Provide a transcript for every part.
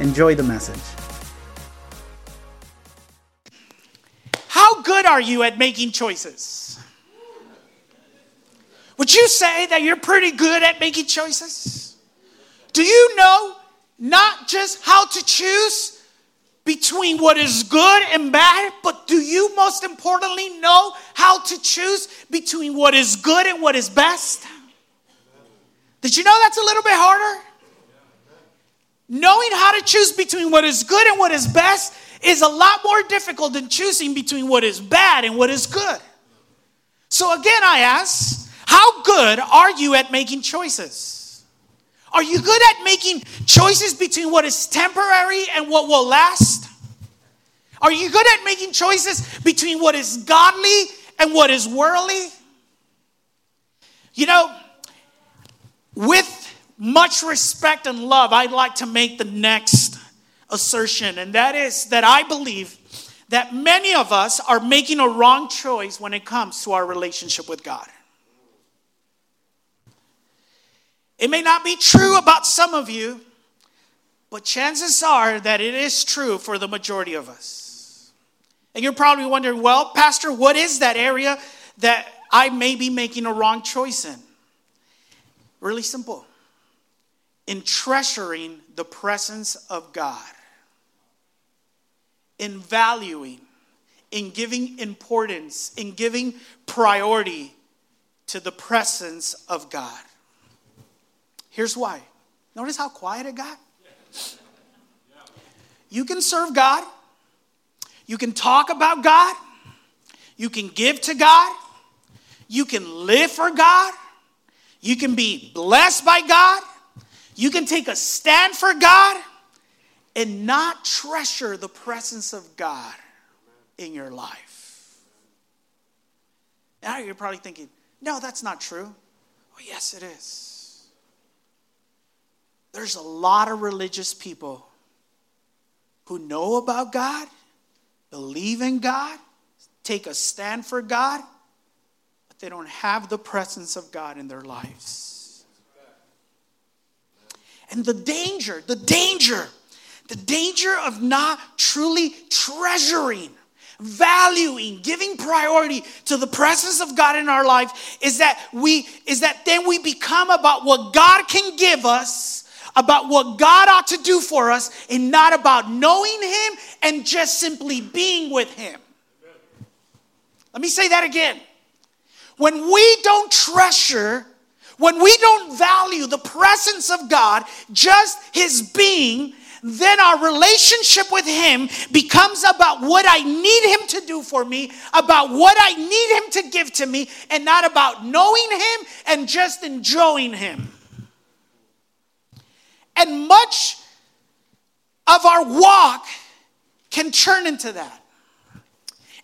Enjoy the message. How good are you at making choices? Would you say that you're pretty good at making choices? Do you know not just how to choose between what is good and bad, but do you most importantly know how to choose between what is good and what is best? Did you know that's a little bit harder? Knowing how to choose between what is good and what is best is a lot more difficult than choosing between what is bad and what is good. So, again, I ask, how good are you at making choices? Are you good at making choices between what is temporary and what will last? Are you good at making choices between what is godly and what is worldly? You know, with much respect and love, I'd like to make the next assertion, and that is that I believe that many of us are making a wrong choice when it comes to our relationship with God. It may not be true about some of you, but chances are that it is true for the majority of us. And you're probably wondering, well, Pastor, what is that area that I may be making a wrong choice in? Really simple in treasuring the presence of God, in valuing, in giving importance, in giving priority to the presence of God. Here's why. Notice how quiet it got? You can serve God, you can talk about God, you can give to God, you can live for God, you can be blessed by God you can take a stand for God and not treasure the presence of God in your life. Now you're probably thinking, no, that's not true. Oh, yes, it is. There's a lot of religious people who know about God, believe in God, take a stand for God, but they don't have the presence of God in their lives. And the danger, the danger, the danger of not truly treasuring, valuing, giving priority to the presence of God in our life is that we is that then we become about what God can give us, about what God ought to do for us, and not about knowing Him and just simply being with Him. Let me say that again. When we don't treasure when we don't value the presence of God, just His being, then our relationship with Him becomes about what I need Him to do for me, about what I need Him to give to me, and not about knowing Him and just enjoying Him. And much of our walk can turn into that.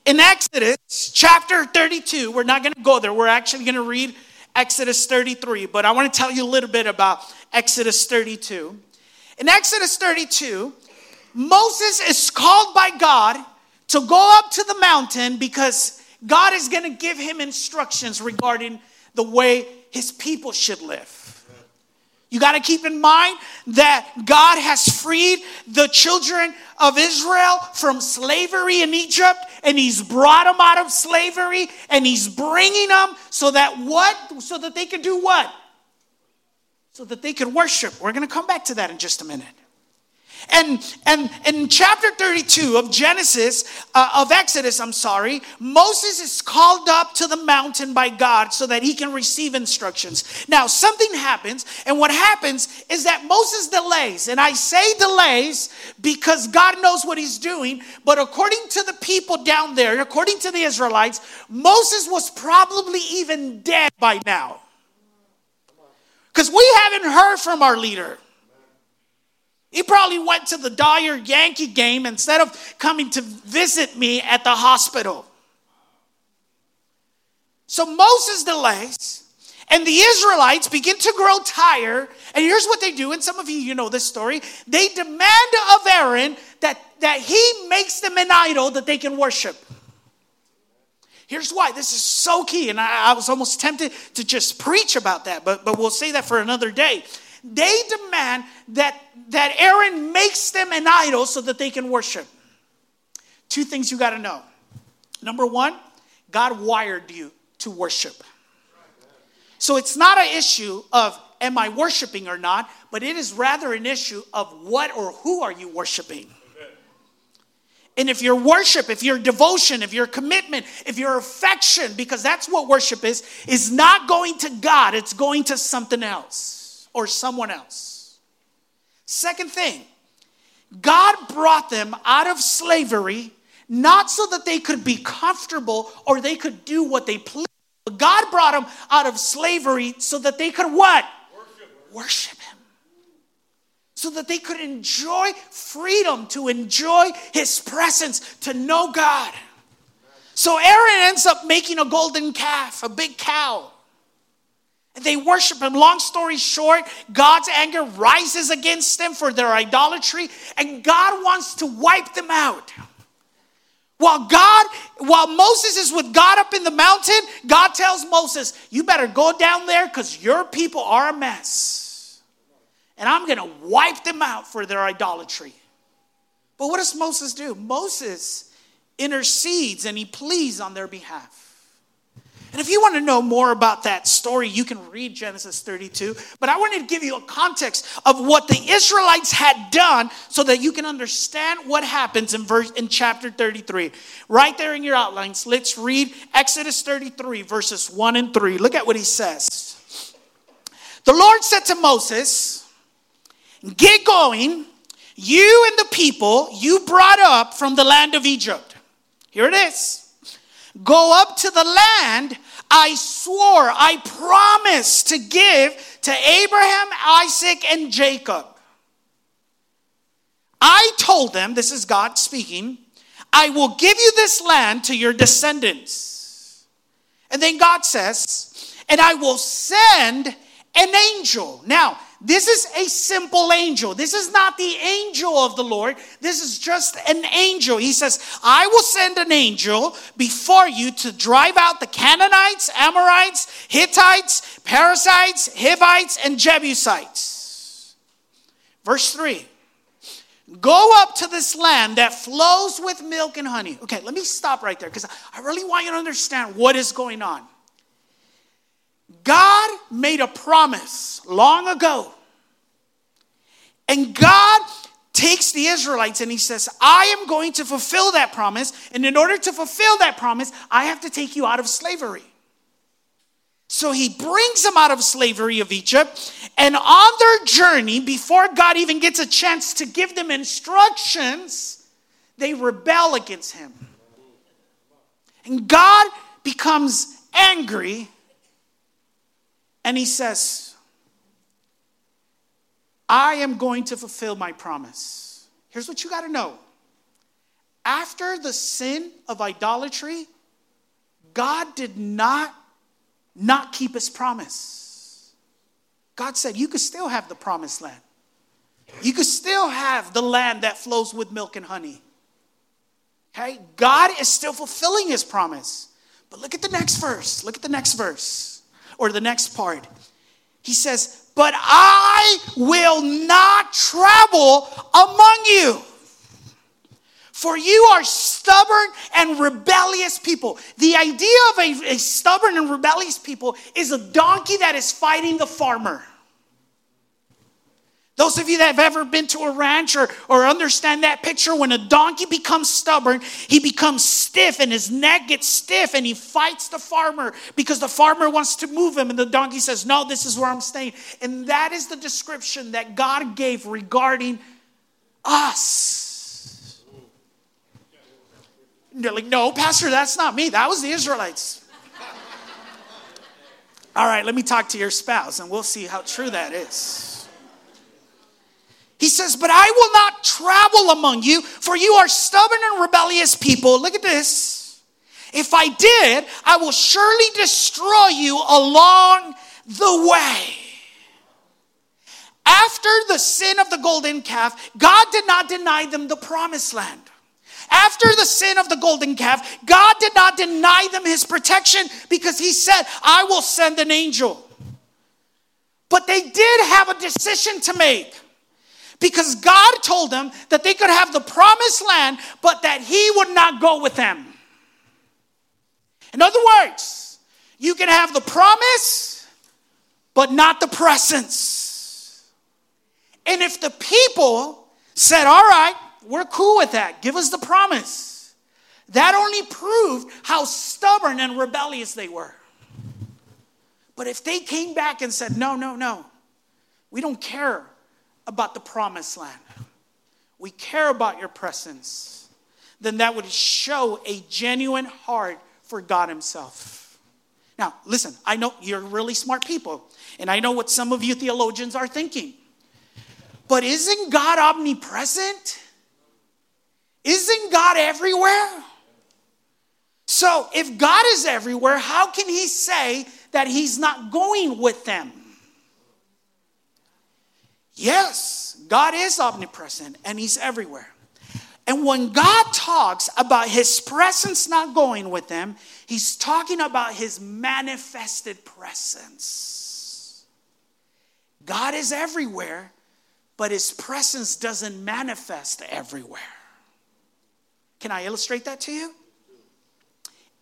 In Exodus chapter 32, we're not going to go there, we're actually going to read Exodus 33, but I want to tell you a little bit about Exodus 32. In Exodus 32, Moses is called by God to go up to the mountain because God is going to give him instructions regarding the way his people should live. You got to keep in mind that God has freed the children of Israel from slavery in Egypt and he's brought them out of slavery and he's bringing them so that what? So that they could do what? So that they could worship. We're going to come back to that in just a minute. And, and, in chapter 32 of Genesis, uh, of Exodus, I'm sorry, Moses is called up to the mountain by God so that he can receive instructions. Now, something happens, and what happens is that Moses delays. And I say delays because God knows what he's doing, but according to the people down there, according to the Israelites, Moses was probably even dead by now. Because we haven't heard from our leader. He probably went to the Dodger Yankee game instead of coming to visit me at the hospital. So Moses delays, and the Israelites begin to grow tired. And here's what they do, and some of you, you know this story. They demand of Aaron that, that he makes them an idol that they can worship. Here's why this is so key, and I, I was almost tempted to just preach about that, but, but we'll say that for another day. They demand that, that Aaron makes them an idol so that they can worship. Two things you got to know. Number one, God wired you to worship. So it's not an issue of am I worshiping or not, but it is rather an issue of what or who are you worshiping. And if your worship, if your devotion, if your commitment, if your affection, because that's what worship is, is not going to God, it's going to something else or someone else. Second thing, God brought them out of slavery not so that they could be comfortable or they could do what they please. But God brought them out of slavery so that they could what? Worship, Worship Him. So that they could enjoy freedom, to enjoy His presence, to know God. So Aaron ends up making a golden calf, a big cow. And they worship him. Long story short, God's anger rises against them for their idolatry, and God wants to wipe them out. While God, while Moses is with God up in the mountain, God tells Moses, You better go down there because your people are a mess. And I'm going to wipe them out for their idolatry. But what does Moses do? Moses intercedes and he pleads on their behalf. And if you want to know more about that story, you can read Genesis 32. But I wanted to give you a context of what the Israelites had done so that you can understand what happens in verse in chapter 33. Right there in your outlines, let's read Exodus 33, verses 1 and 3. Look at what he says. The Lord said to Moses, Get going, you and the people you brought up from the land of Egypt. Here it is. Go up to the land I swore, I promised to give to Abraham, Isaac, and Jacob. I told them, this is God speaking, I will give you this land to your descendants. And then God says, and I will send an angel. Now, this is a simple angel. This is not the angel of the Lord. This is just an angel. He says, I will send an angel before you to drive out the Canaanites, Amorites, Hittites, Perizzites, Hivites, and Jebusites. Verse 3 Go up to this land that flows with milk and honey. Okay, let me stop right there because I really want you to understand what is going on. God made a promise long ago. And God takes the Israelites and he says, I am going to fulfill that promise. And in order to fulfill that promise, I have to take you out of slavery. So he brings them out of slavery of Egypt. And on their journey, before God even gets a chance to give them instructions, they rebel against him. And God becomes angry and he says, I am going to fulfill my promise. Here's what you got to know. After the sin of idolatry, God did not not keep his promise. God said, You could still have the promised land. You could still have the land that flows with milk and honey. Okay? God is still fulfilling his promise. But look at the next verse. Look at the next verse or the next part. He says, But I will not travel among you. For you are stubborn and rebellious people. The idea of a, a, stubborn and rebellious people is a donkey that is fighting the farmer. Those of you that have ever been to a ranch or, or understand that picture, when a donkey becomes stubborn, he becomes stiff and his neck gets stiff and he fights the farmer because the farmer wants to move him and the donkey says, No, this is where I'm staying. And that is the description that God gave regarding us. And they're like, No, Pastor, that's not me. That was the Israelites. All right, let me talk to your spouse and we'll see how true that is. He says, But I will not travel among you, for you are stubborn and rebellious people. Look at this. If I did, I will surely destroy you along the way. After the sin of the golden calf, God did not deny them the promised land. After the sin of the golden calf, God did not deny them his protection because he said, I will send an angel. But they did have a decision to make because God told them that they could have the promised land, but that He would not go with them. In other words, you can have the promise, but not the presence. And if the people said, All right, we're cool with that, give us the promise, that only proved how stubborn and rebellious they were. But if they came back and said, No, no, no, we don't care about the promised land, we care about your presence, then that would show a genuine heart for God Himself. Now, listen, I know you're really smart people, and I know what some of you theologians are thinking. But isn't God omnipresent? Isn't God everywhere? So, if God is everywhere, how can He say that He's not going with them? Yes, God is omnipresent and He's everywhere. And when God talks about His presence not going with them, He's talking about His manifested presence. God is everywhere, but His presence doesn't manifest everywhere. Can I illustrate that to you?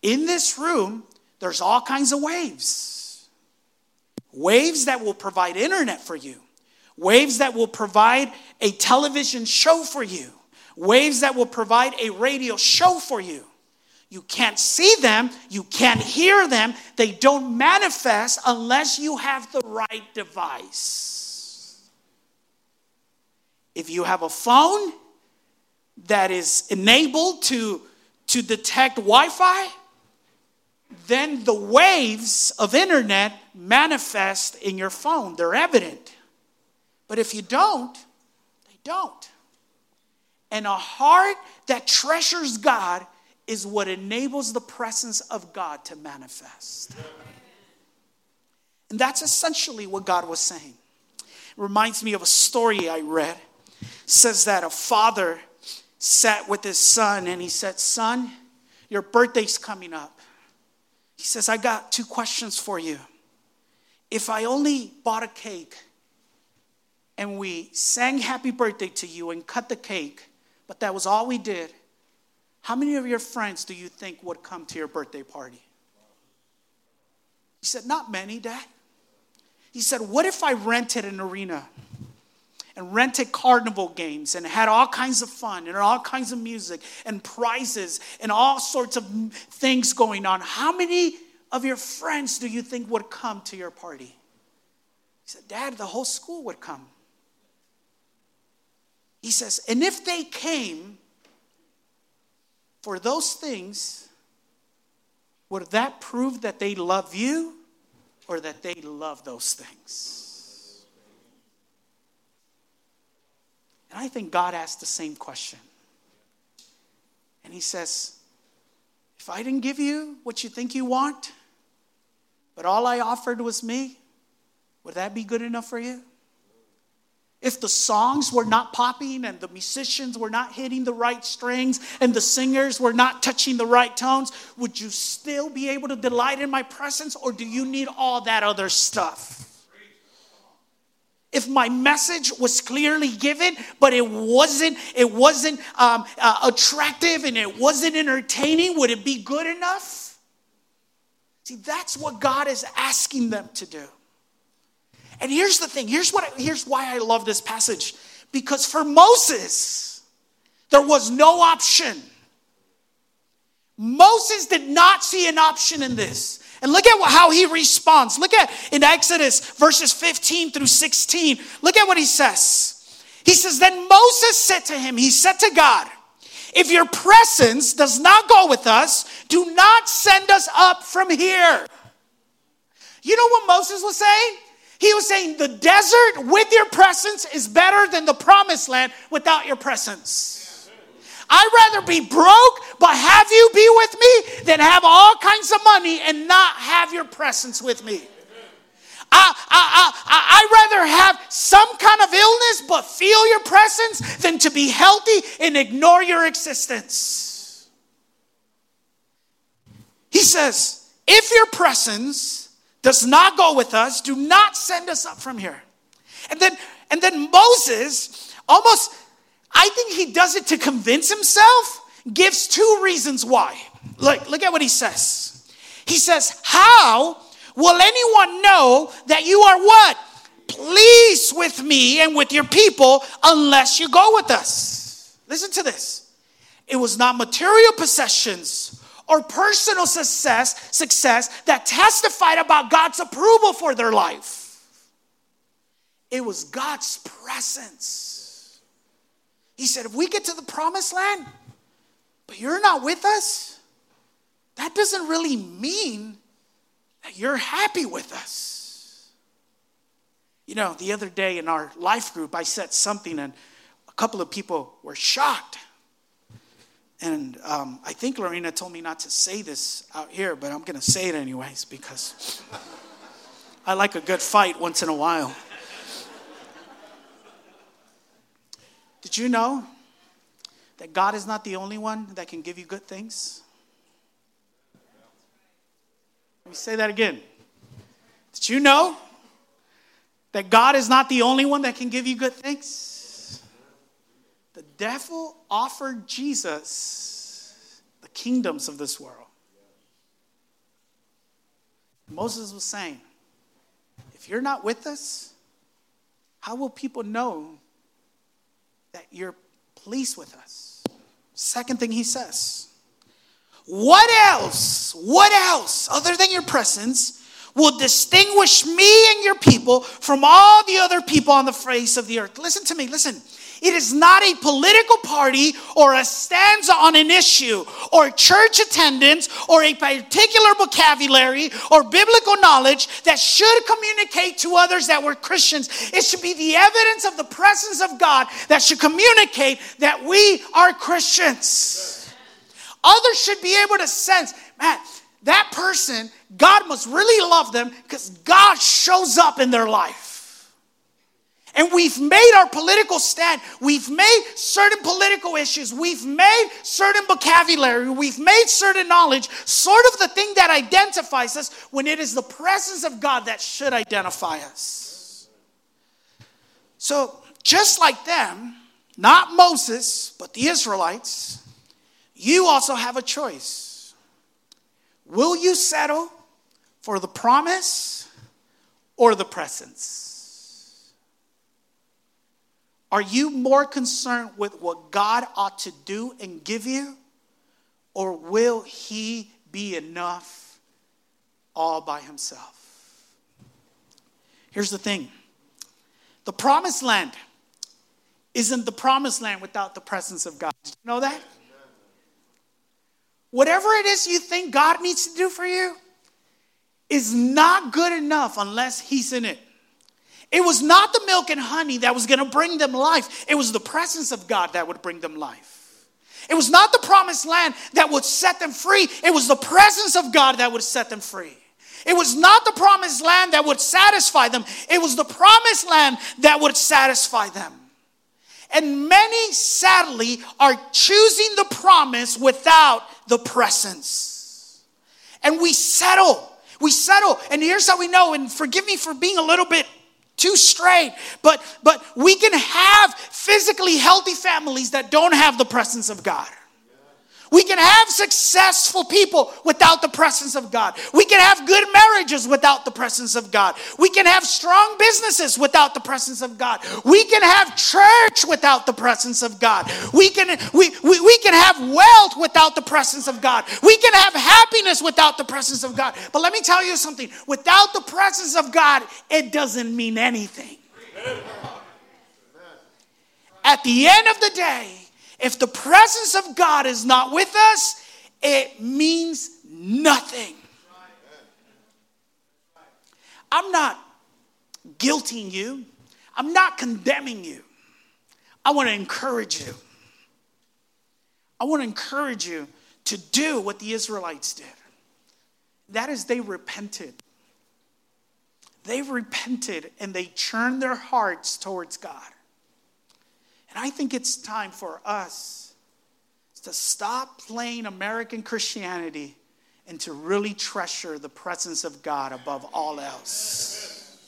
In this room, there's all kinds of waves. Waves that will provide internet for you waves that will provide a television show for you, waves that will provide a radio show for you. You can't see them, you can't hear them, they don't manifest unless you have the right device. If you have a phone that is enabled to, to detect Wi Fi, then the waves of internet manifest in your phone. They're evident. But if you don't, they don't. And a heart that treasures God is what enables the presence of God to manifest. And that's essentially what God was saying. It reminds me of a story I read. It says that a father sat with his son and he said, Son, your birthday's coming up. He says, I got two questions for you. If I only bought a cake, and we sang happy birthday to you and cut the cake, but that was all we did, how many of your friends do you think would come to your birthday party? He said, Not many, Dad. He said, What if I rented an arena and rented carnival games and had all kinds of fun and all kinds of music and prizes and all sorts of things going on? How many of your friends do you think would come to your party? He said, Dad, the whole school would come. He says, and if they came for those things, would that prove that they love you or that they love those things? And I think God asked the same question. And He says, If I didn't give you what you think you want, but all I offered was me, would that be good enough for you? If the songs were not popping and the musicians were not hitting the right strings and the singers were not touching the right tones, would you still be able to delight in my presence or do you need all that other stuff? If my message was clearly given, but it wasn't, it wasn't um, uh, attractive and it wasn't entertaining, would it be good enough? See, that's what God is asking them to do. And here's the thing here's, what, here's why I love this passage. Because for Moses, there was no option. Moses did not see an option in this. And look at how he responds. Look at in Exodus verses 15 through 16. Look at what he says. He says, Then Moses said to him, He said to God, If your presence does not go with us, do not send us up from here. You know what Moses was saying? He was saying the desert with your presence is better than the promised land without your presence. I'd rather be broke but have you be with me than have all kinds of money and not have your presence with me. I, I, I, I'd rather have some kind of illness but feel your presence than to be healthy and ignore your existence. He says, if your presence does not go with us, do not send us up from here. And then, and then Moses almost, I think he does it to convince himself, gives two reasons why. Look, look at what he says. He says, How will anyone know that you are what? Pleased with me and with your people unless you go with us. Listen to this. It was not material possessions or personal success, success that testified about God's approval for their life. It was God's presence. He said, if we get to the promised land, but you're not with us, that doesn't really mean that you're happy with us. You know, the other day in our life group, I said something, and a couple of people were shocked. And um, I think Lorena told me not to say this out here, but I'm going to say it anyways because I like a good fight once in a while. Did you know that God is not the only one that can give you good things? Let me say that again. Did you know that God is not the only one that can give you good things? The devil offered Jesus the kingdoms of this world. Moses was saying, if you're not with us, how will people know that you're pleased with us? Second thing he says, what else, what else, other than your presence, will distinguish me and your people from all the other people on the face of the earth? Listen to me, listen. It is not a political party or a stanza on an issue or church attendance or a particular vocabulary or biblical knowledge that should communicate to others that we're Christians. It should be the evidence of the presence of God that should communicate that we are Christians. Others should be able to sense, man, that person, God must really love them because God shows up in their life. And we've made our political stand. We've made certain political issues. We've made certain vocabulary. We've made certain knowledge sort of the thing that identifies us when it is the presence of God that should identify us. So, just like them, not Moses, but the Israelites, you also have a choice. Will you settle for the promise or the presence? Are you more concerned with what God ought to do and give you, or will He be enough all by Himself? Here's the thing the promised land isn't the promised land without the presence of God. you know that? Whatever it is you think God needs to do for you is not good enough unless He's in it. It was not the milk and honey that was going to bring them life, it was the presence of God that would bring them life. It was not the promised land that would set them free, it was the presence of God that would set them free. It was not the promised land that would satisfy them, it was the promised land that would satisfy them. And many, sadly, are choosing the promise without the presence. And we settle. We settle. And here's how we know, and forgive me for being a little bit too straight, but but we can have physically healthy families that don't have the presence of God. We can have successful people without the presence of God. We can have good marriages without the presence of God. We can have strong businesses without the presence of God. We can have church without the presence of God. We can, we, we, we can have wealth without the presence of God. We can have happiness without the presence of God. But let me tell you something without the presence of God, it doesn't mean anything. At the end of the day, if the presence of God is not with us, it means nothing. I'm not guilting you. I'm not condemning you. I want to encourage you. I want to encourage you to do what the Israelites did. That is, they repented. They repented and they turned their hearts towards God. And I think it's time for us to stop playing American Christianity and to really treasure the presence of God above all else.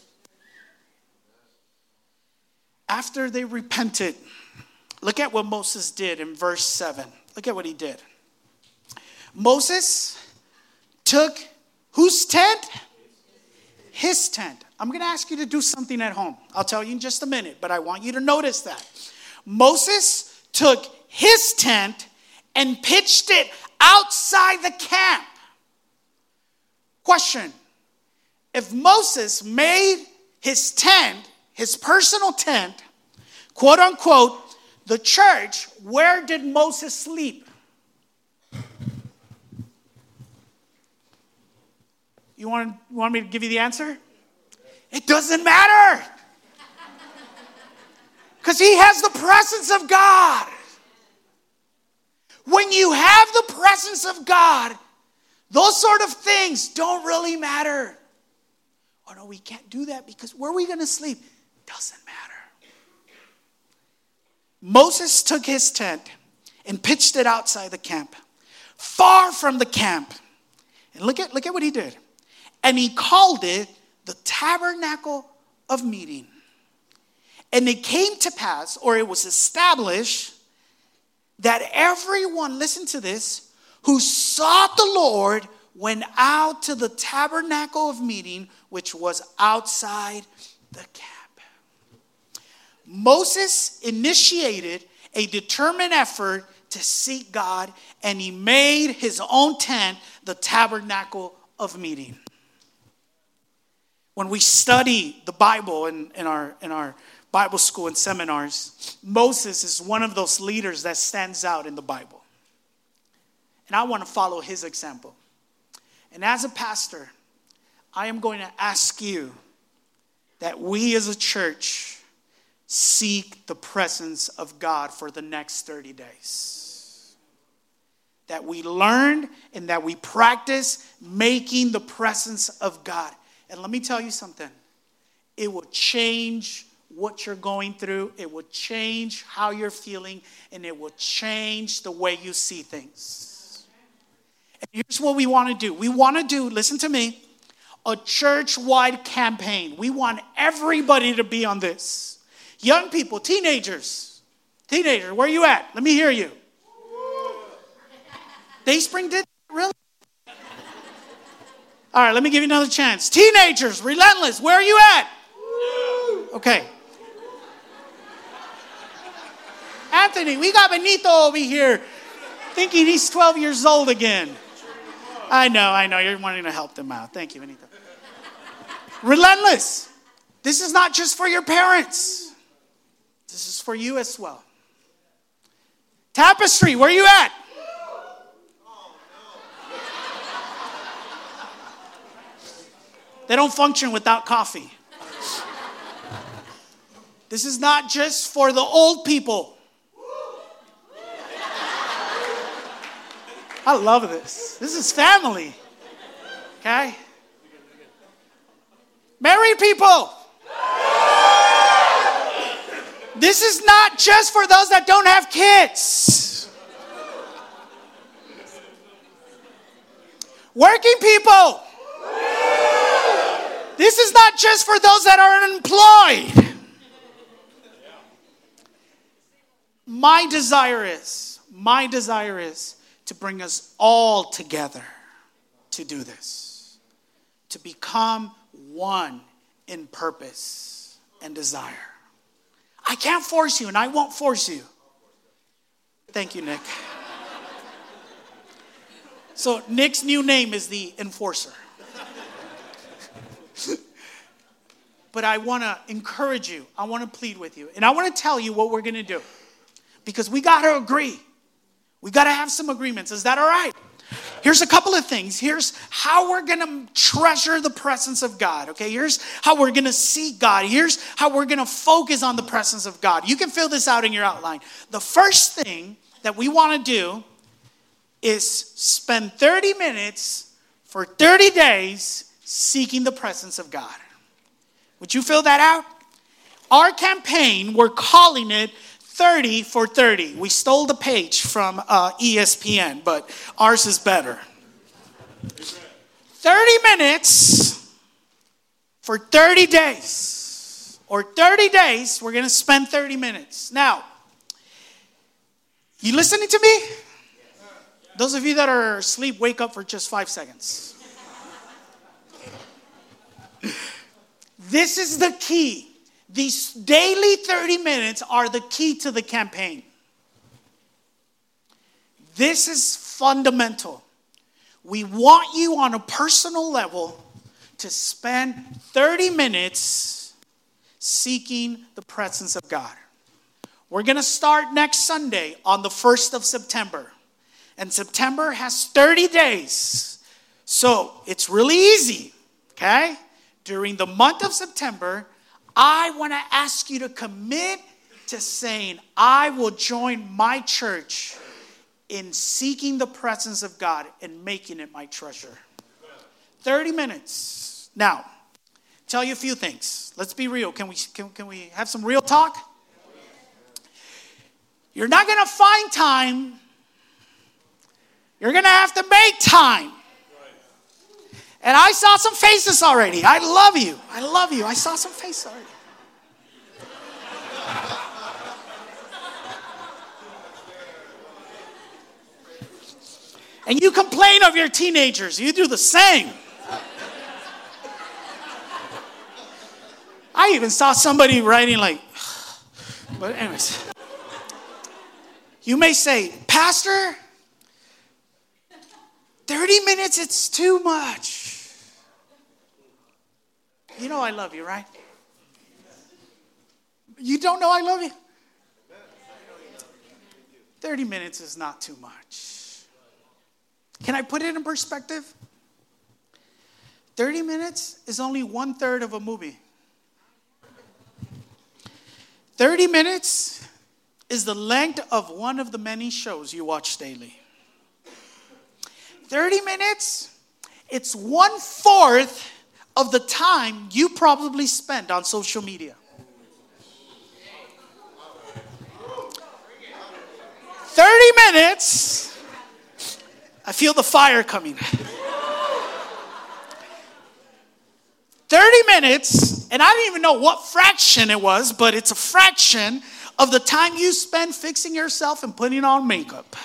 After they repented, look at what Moses did in verse 7. Look at what he did. Moses took whose tent? His tent. I'm going to ask you to do something at home. I'll tell you in just a minute, but I want you to notice that. Moses took his tent and pitched it outside the camp. Question If Moses made his tent, his personal tent, quote unquote, the church, where did Moses sleep? You want, you want me to give you the answer? It doesn't matter. Because he has the presence of God. When you have the presence of God, those sort of things don't really matter. Oh no, we can't do that because where are we going to sleep? Doesn't matter. Moses took his tent and pitched it outside the camp, far from the camp. And look at, look at what he did. And he called it the tabernacle of meeting. And it came to pass, or it was established, that everyone, listen to this, who sought the Lord went out to the tabernacle of meeting, which was outside the camp. Moses initiated a determined effort to seek God, and he made his own tent the tabernacle of meeting. When we study the Bible in, in, our, in our Bible school and seminars, Moses is one of those leaders that stands out in the Bible. And I want to follow his example. And as a pastor, I am going to ask you that we as a church seek the presence of God for the next 30 days. That we learn and that we practice making the presence of God. And let me tell you something it will change what you're going through, it will change how you're feeling, and it will change the way you see things. And here's what we want to do we want to do, listen to me, a church wide campaign. We want everybody to be on this. Young people, teenagers, teenagers, where are you at? Let me hear you. Dayspring did really? All right, let me give you another chance. Teenagers, relentless, where are you at? Okay. Anthony, we got Benito over here thinking he's 12 years old again. I know, I know. You're wanting to help them out. Thank you, Benito. Relentless. This is not just for your parents, this is for you as well. Tapestry, where are you at? They don't function without coffee. This is not just for the old people. I love this. This is family. Okay? Married people. This is not just for those that don't have kids. Working people. This is not just for those that are unemployed. My desire is, my desire is to bring us all together to do this, to become one in purpose and desire. I can't force you, and I won't force you. Thank you, Nick. So, Nick's new name is the enforcer. but I want to encourage you. I want to plead with you. And I want to tell you what we're going to do. Because we got to agree. We got to have some agreements. Is that all right? Here's a couple of things. Here's how we're going to treasure the presence of God. Okay, here's how we're going to seek God. Here's how we're going to focus on the presence of God. You can fill this out in your outline. The first thing that we want to do is spend 30 minutes for 30 days seeking the presence of God. Would you fill that out? Our campaign, we're calling it 30 for 30. We stole the page from uh, ESPN, but ours is better. 30 minutes for 30 days. Or 30 days, we're going to spend 30 minutes. Now, you listening to me? Those of you that are asleep, wake up for just five seconds. this is the key. These daily 30 minutes are the key to the campaign. This is fundamental. We want you on a personal level to spend 30 minutes seeking the presence of God. We're going to start next Sunday on the 1st of September. And September has 30 days. So it's really easy, okay? During the month of September, I want to ask you to commit to saying, I will join my church in seeking the presence of God and making it my treasure. 30 minutes. Now, tell you a few things. Let's be real. Can we, can, can we have some real talk? You're not going to find time. You're going to have to make time. And I saw some faces already. I love you. I love you. I saw some faces already. And you complain of your teenagers. You do the same. I even saw somebody writing like, but anyways. You may say, Pastor, 30 minutes, it's too much. You know I love you, right? You don't know I love you? 30 minutes is not too much. Can I put it in perspective? 30 minutes is only one third of a movie. 30 minutes is the length of one of the many shows you watch daily. 30 minutes, it's one fourth of the time you probably spend on social media. 30 minutes, I feel the fire coming. 30 minutes, and I didn't even know what fraction it was, but it's a fraction of the time you spend fixing yourself and putting on makeup.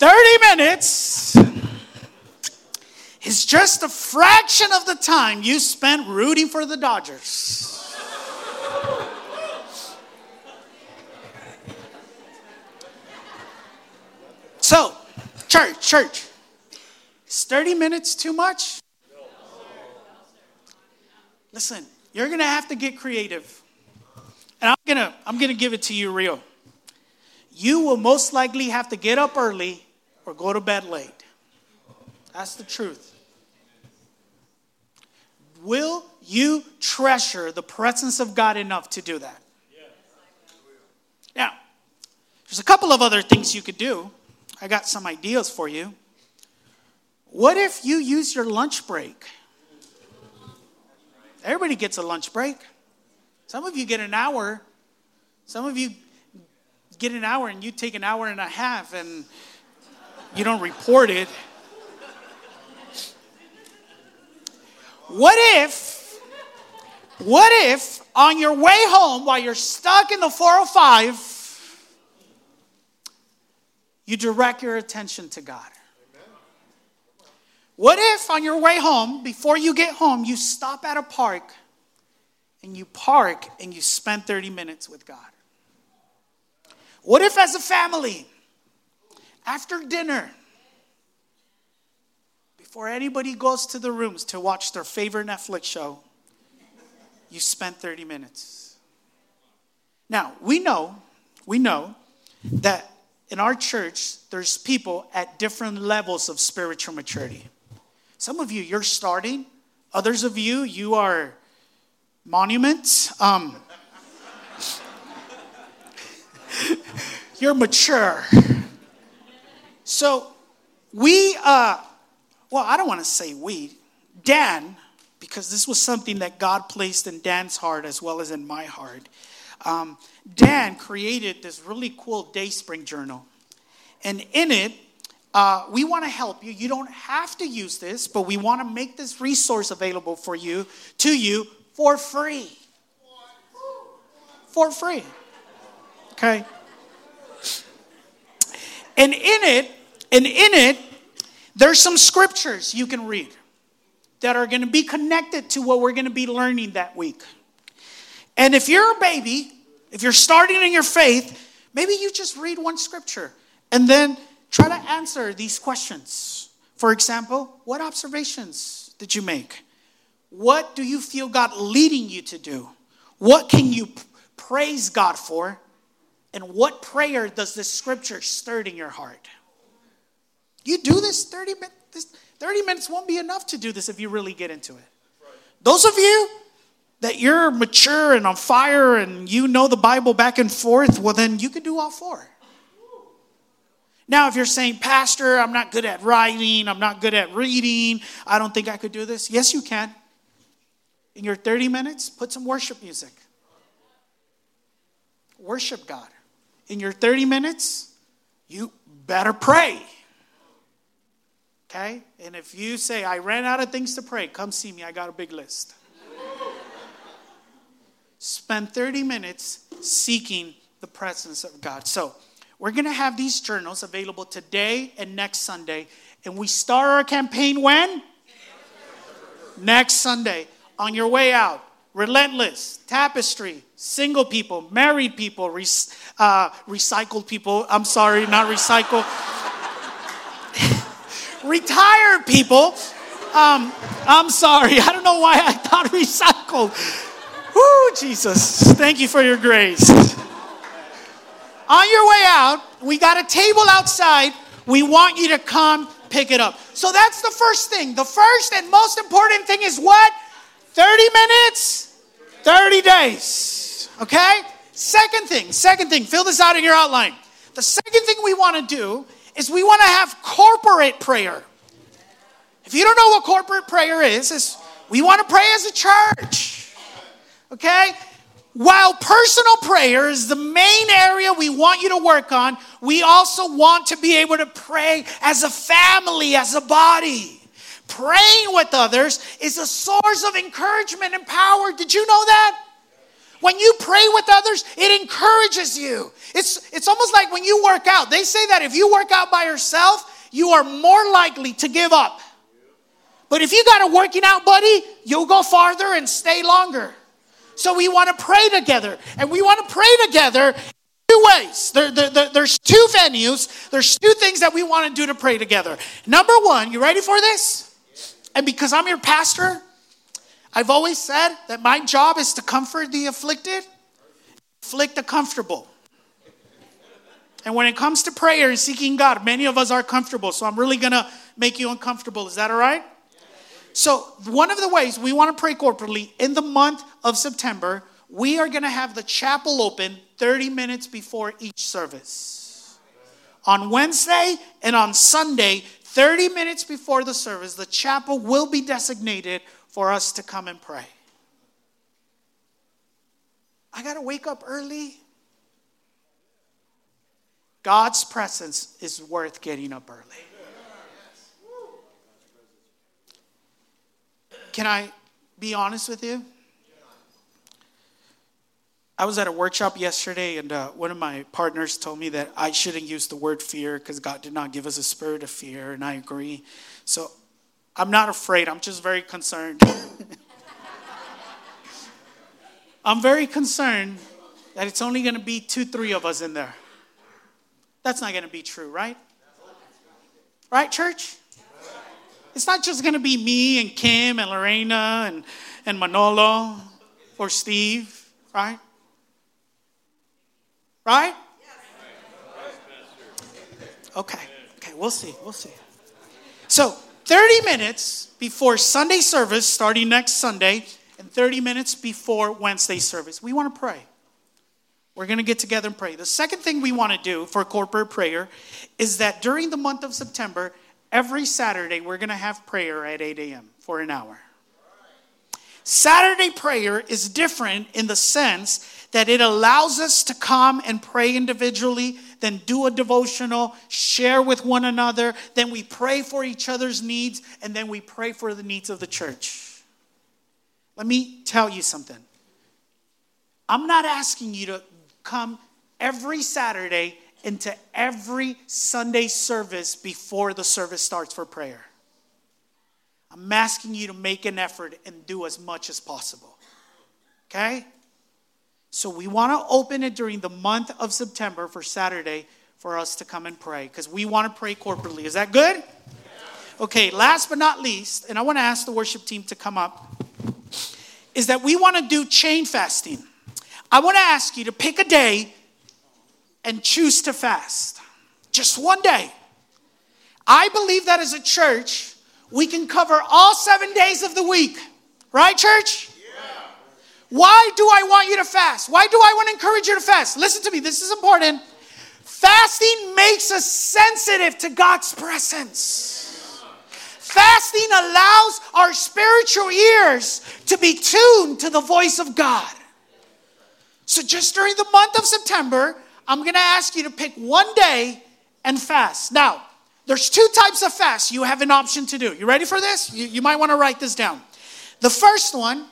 30 minutes is just a fraction of the time you spent rooting for the Dodgers. So, church, church, is 30 minutes too much? Listen, you're going to have to get creative. And I'm going to I'm going to give it to you real. You will most likely have to get up early or go to bed late. That's the truth. Will you treasure the presence of God enough to do that? Now, there's a couple of other things you could do. I got some ideas for you. What if you use your lunch break? Everybody gets a lunch break. Some of you get an hour. Some of you get an hour and you take an hour and a half and you don't report it. What if, what if on your way home while you're stuck in the 405, you direct your attention to God? What if on your way home, before you get home, you stop at a park and you park and you spend 30 minutes with God? What if, as a family, after dinner, before anybody goes to the rooms to watch their favorite Netflix show, you spent 30 minutes. Now, we know, we know that in our church, there's people at different levels of spiritual maturity. Some of you, you're starting. Others of you, you are monuments. Um, you're mature. So we, uh, well, I don't want to say we. Dan, because this was something that God placed in Dan's heart as well as in my heart. Um, Dan created this really cool Dayspring journal. And in it, uh, we want to help you. You don't have to use this, but we want to make this resource available for you, to you, for free. For free. Okay? And in it, and in it, there's some scriptures you can read that are going to be connected to what we're going to be learning that week. And if you're a baby, if you're starting in your faith, maybe you just read one scripture and then try to answer these questions. For example, what observations did you make? What do you feel God leading you to do? What can you praise God for? And what prayer does this scripture stir in your heart? You do this 30 minutes, 30 minutes won't be enough to do this if you really get into it. Those of you that you're mature and on fire and you know the Bible back and forth, well, then you can do all four. Now, if you're saying, Pastor, I'm not good at writing, I'm not good at reading, I don't think I could do this, yes, you can. In your 30 minutes, put some worship music. Worship God. In your 30 minutes, you better pray. Okay? And if you say, I ran out of things to pray, come see me. I got a big list. Spend 30 minutes seeking the presence of God. So, we're going to have these journals available today and next Sunday. And we start our campaign when? Next Sunday. On your way out, relentless, tapestry, single people, married people, uh, recycled people. I'm sorry, not recycle retired people. Um, I'm sorry. I don't know why I thought recycled. Whoo, Jesus. Thank you for your grace. On your way out, we got a table outside. We want you to come pick it up. So that's the first thing. The first and most important thing is what? 30 minutes, 30 days. Okay? Second thing, second thing, fill this out in your outline. The second thing we want to do is we want to have corporate prayer. If you don't know what corporate prayer is, is we want to pray as a church. Okay? While personal prayer is the main area we want you to work on, we also want to be able to pray as a family, as a body. Praying with others is a source of encouragement and power. Did you know that? When you pray with others, it encourages you. It's, it's almost like when you work out. They say that if you work out by yourself, you are more likely to give up. But if you got a working out buddy, you'll go farther and stay longer. So we want to pray together. And we want to pray together two ways. There, there, there, there's two venues, there's two things that we want to do to pray together. Number one, you ready for this? And because I'm your pastor, I've always said that my job is to comfort the afflicted, afflict the comfortable. And when it comes to prayer and seeking God, many of us are comfortable. So I'm really going to make you uncomfortable. Is that all right? So, one of the ways we want to pray corporately in the month of September, we are going to have the chapel open 30 minutes before each service. On Wednesday and on Sunday, 30 minutes before the service, the chapel will be designated for us to come and pray. I got to wake up early. God's presence is worth getting up early. Can I be honest with you? I was at a workshop yesterday, and uh, one of my partners told me that I shouldn't use the word fear because God did not give us a spirit of fear, and I agree. So I'm not afraid, I'm just very concerned. I'm very concerned that it's only going to be two, three of us in there. That's not going to be true, right? Right, church? It's not just going to be me and Kim and Lorena and, and Manolo or Steve, right? Right? Okay. Okay, we'll see. We'll see. So, 30 minutes before Sunday service, starting next Sunday, and 30 minutes before Wednesday service, we want to pray. We're going to get together and pray. The second thing we want to do for corporate prayer is that during the month of September, every Saturday, we're going to have prayer at 8 a.m. for an hour. Saturday prayer is different in the sense that it allows us to come and pray individually, then do a devotional, share with one another, then we pray for each other's needs, and then we pray for the needs of the church. Let me tell you something. I'm not asking you to come every Saturday into every Sunday service before the service starts for prayer. I'm asking you to make an effort and do as much as possible. Okay? So we want to open it during the month of September for Saturday for us to come and pray because we want to pray corporately. Is that good? Okay, last but not least, and I want to ask the worship team to come up, is that we want to do chain fasting. I want to ask you to pick a day and choose to fast. Just one day. I believe that as a church, we can cover all seven days of the week. Right, church? Why do I want you to fast? Why do I want to encourage you to fast? Listen to me, this is important. Fasting makes us sensitive to God's presence. Fasting allows our spiritual ears to be tuned to the voice of God. So, just during the month of September, I'm going to ask you to pick one day and fast. Now, there's two types of fast you have an option to do. You ready for this? You, you might want to write this down. The first one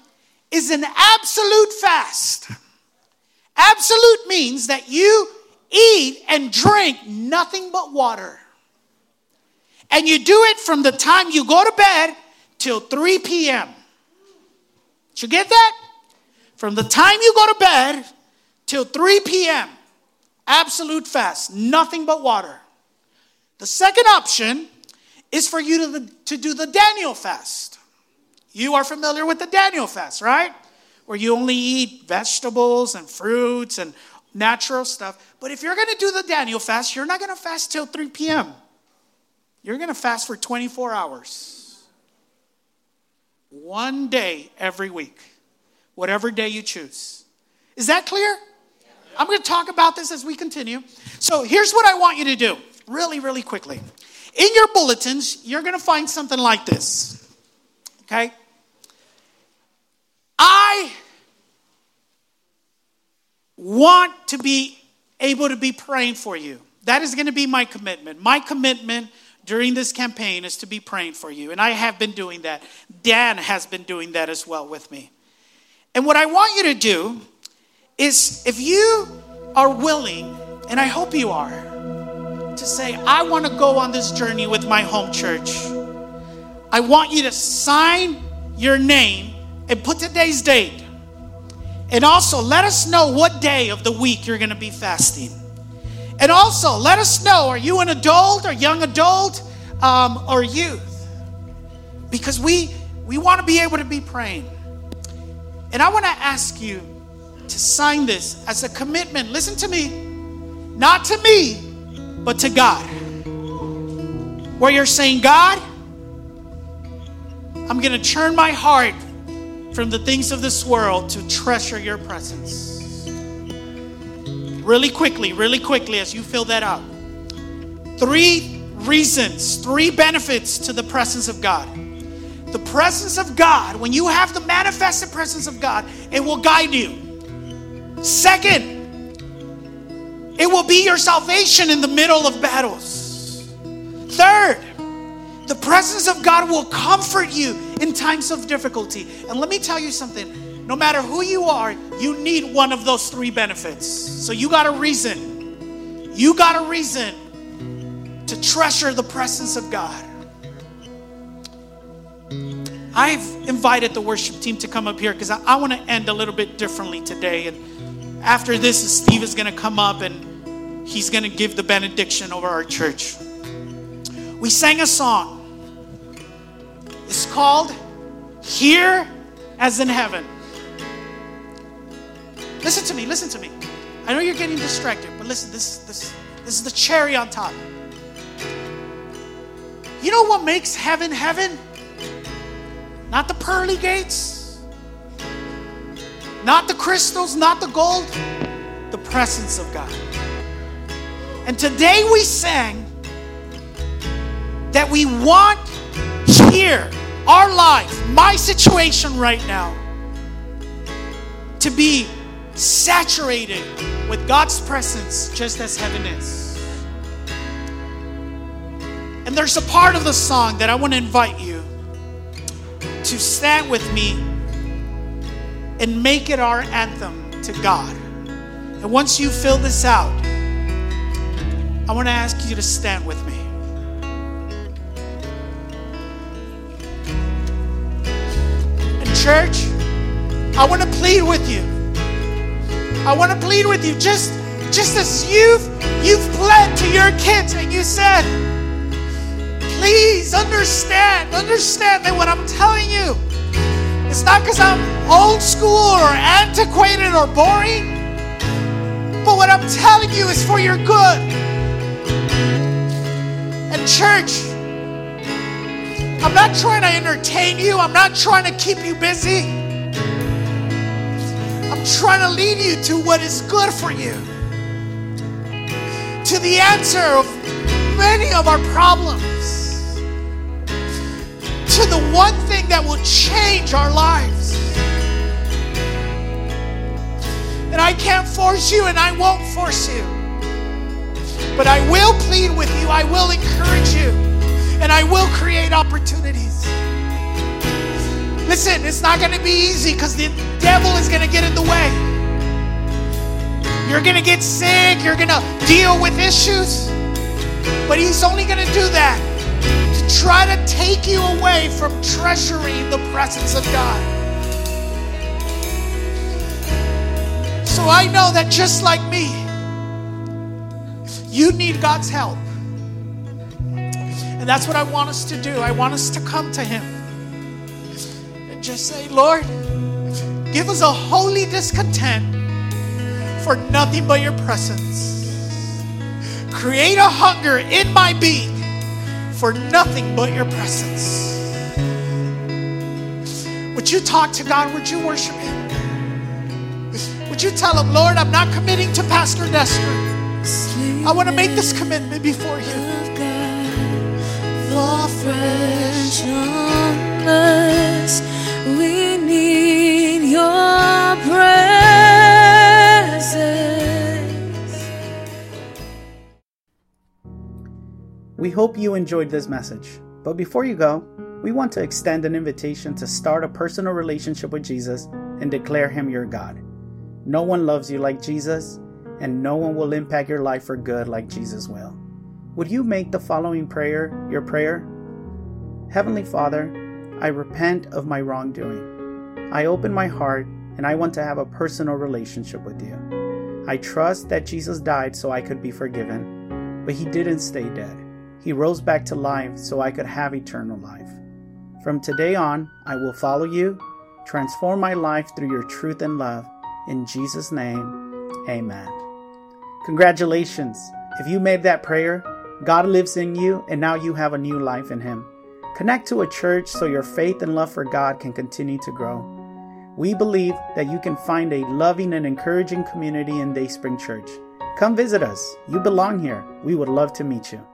is an absolute fast. Absolute means that you eat and drink nothing but water. And you do it from the time you go to bed till 3 p.m. Did you get that? From the time you go to bed till 3 p.m. Absolute fast, nothing but water. The second option is for you to, to do the Daniel fast. You are familiar with the Daniel fast, right? Where you only eat vegetables and fruits and natural stuff. But if you're going to do the Daniel fast, you're not going to fast till 3 p.m. You're going to fast for 24 hours. One day every week, whatever day you choose. Is that clear? I'm going to talk about this as we continue. So here's what I want you to do, really, really quickly. In your bulletins, you're going to find something like this. Okay? I want to be able to be praying for you. That is going to be my commitment. My commitment during this campaign is to be praying for you. And I have been doing that. Dan has been doing that as well with me. And what I want you to do is if you are willing, and I hope you are, to say, I want to go on this journey with my home church, I want you to sign your name and put today's date. And also, let us know what day of the week you're going to be fasting. And also, let us know are you an adult or young adult um, or youth? Because we, we want to be able to be praying. And I want to ask you to sign this as a commitment. Listen to me, not to me, but to God. Where you're saying, God, I'm going to turn my heart from the things of this world to treasure your presence. Really quickly, really quickly, as you fill that out. Three reasons, three benefits to the presence of God. The presence of God, when you have the manifested presence of God, it will guide you. Second, it will be your salvation in the middle of battles. Third, the presence of God will comfort you in times of difficulty. And let me tell you something no matter who you are, you need one of those three benefits. So you got a reason. You got a reason to treasure the presence of God. I've invited the worship team to come up here because I, I want to end a little bit differently today. And after this, Steve is going to come up and he's going to give the benediction over our church. We sang a song is called Here as in Heaven. Listen to me, listen to me. I know you're getting distracted, but listen, this, this, this is the cherry on top. You know what makes heaven heaven? Not the pearly gates, not the crystals, not the gold, the presence of God. And today we sang that we want here, our life, my situation right now, to be saturated with God's presence just as heaven is. And there's a part of the song that I want to invite you to stand with me and make it our anthem to God. And once you fill this out, I want to ask you to stand with me. Church, I want to plead with you. I want to plead with you just just as you've you've pled to your kids and you said please understand understand that what I'm telling you it's not because I'm old school or antiquated or boring but what I'm telling you is for your good and church I'm not trying to entertain you. I'm not trying to keep you busy. I'm trying to lead you to what is good for you, to the answer of many of our problems, to the one thing that will change our lives. And I can't force you, and I won't force you. But I will plead with you, I will encourage you, and I will create opportunities. Listen, it's not going to be easy because the devil is going to get in the way. You're going to get sick. You're going to deal with issues. But he's only going to do that to try to take you away from treasuring the presence of God. So I know that just like me, you need God's help. And that's what I want us to do. I want us to come to Him and just say, Lord, give us a holy discontent for nothing but your presence. Create a hunger in my being for nothing but your presence. Would you talk to God? Would you worship Him? Would you tell Him, Lord, I'm not committing to Pastor Nestor. I want to make this commitment before you. Fall fresh. We need your presence. We hope you enjoyed this message. But before you go, we want to extend an invitation to start a personal relationship with Jesus and declare Him your God. No one loves you like Jesus, and no one will impact your life for good like Jesus will. Would you make the following prayer your prayer? Heavenly Father, I repent of my wrongdoing. I open my heart and I want to have a personal relationship with you. I trust that Jesus died so I could be forgiven, but he didn't stay dead. He rose back to life so I could have eternal life. From today on, I will follow you, transform my life through your truth and love. In Jesus' name, amen. Congratulations! If you made that prayer, God lives in you and now you have a new life in Him. Connect to a church so your faith and love for God can continue to grow. We believe that you can find a loving and encouraging community in Dayspring Church. Come visit us. You belong here. We would love to meet you.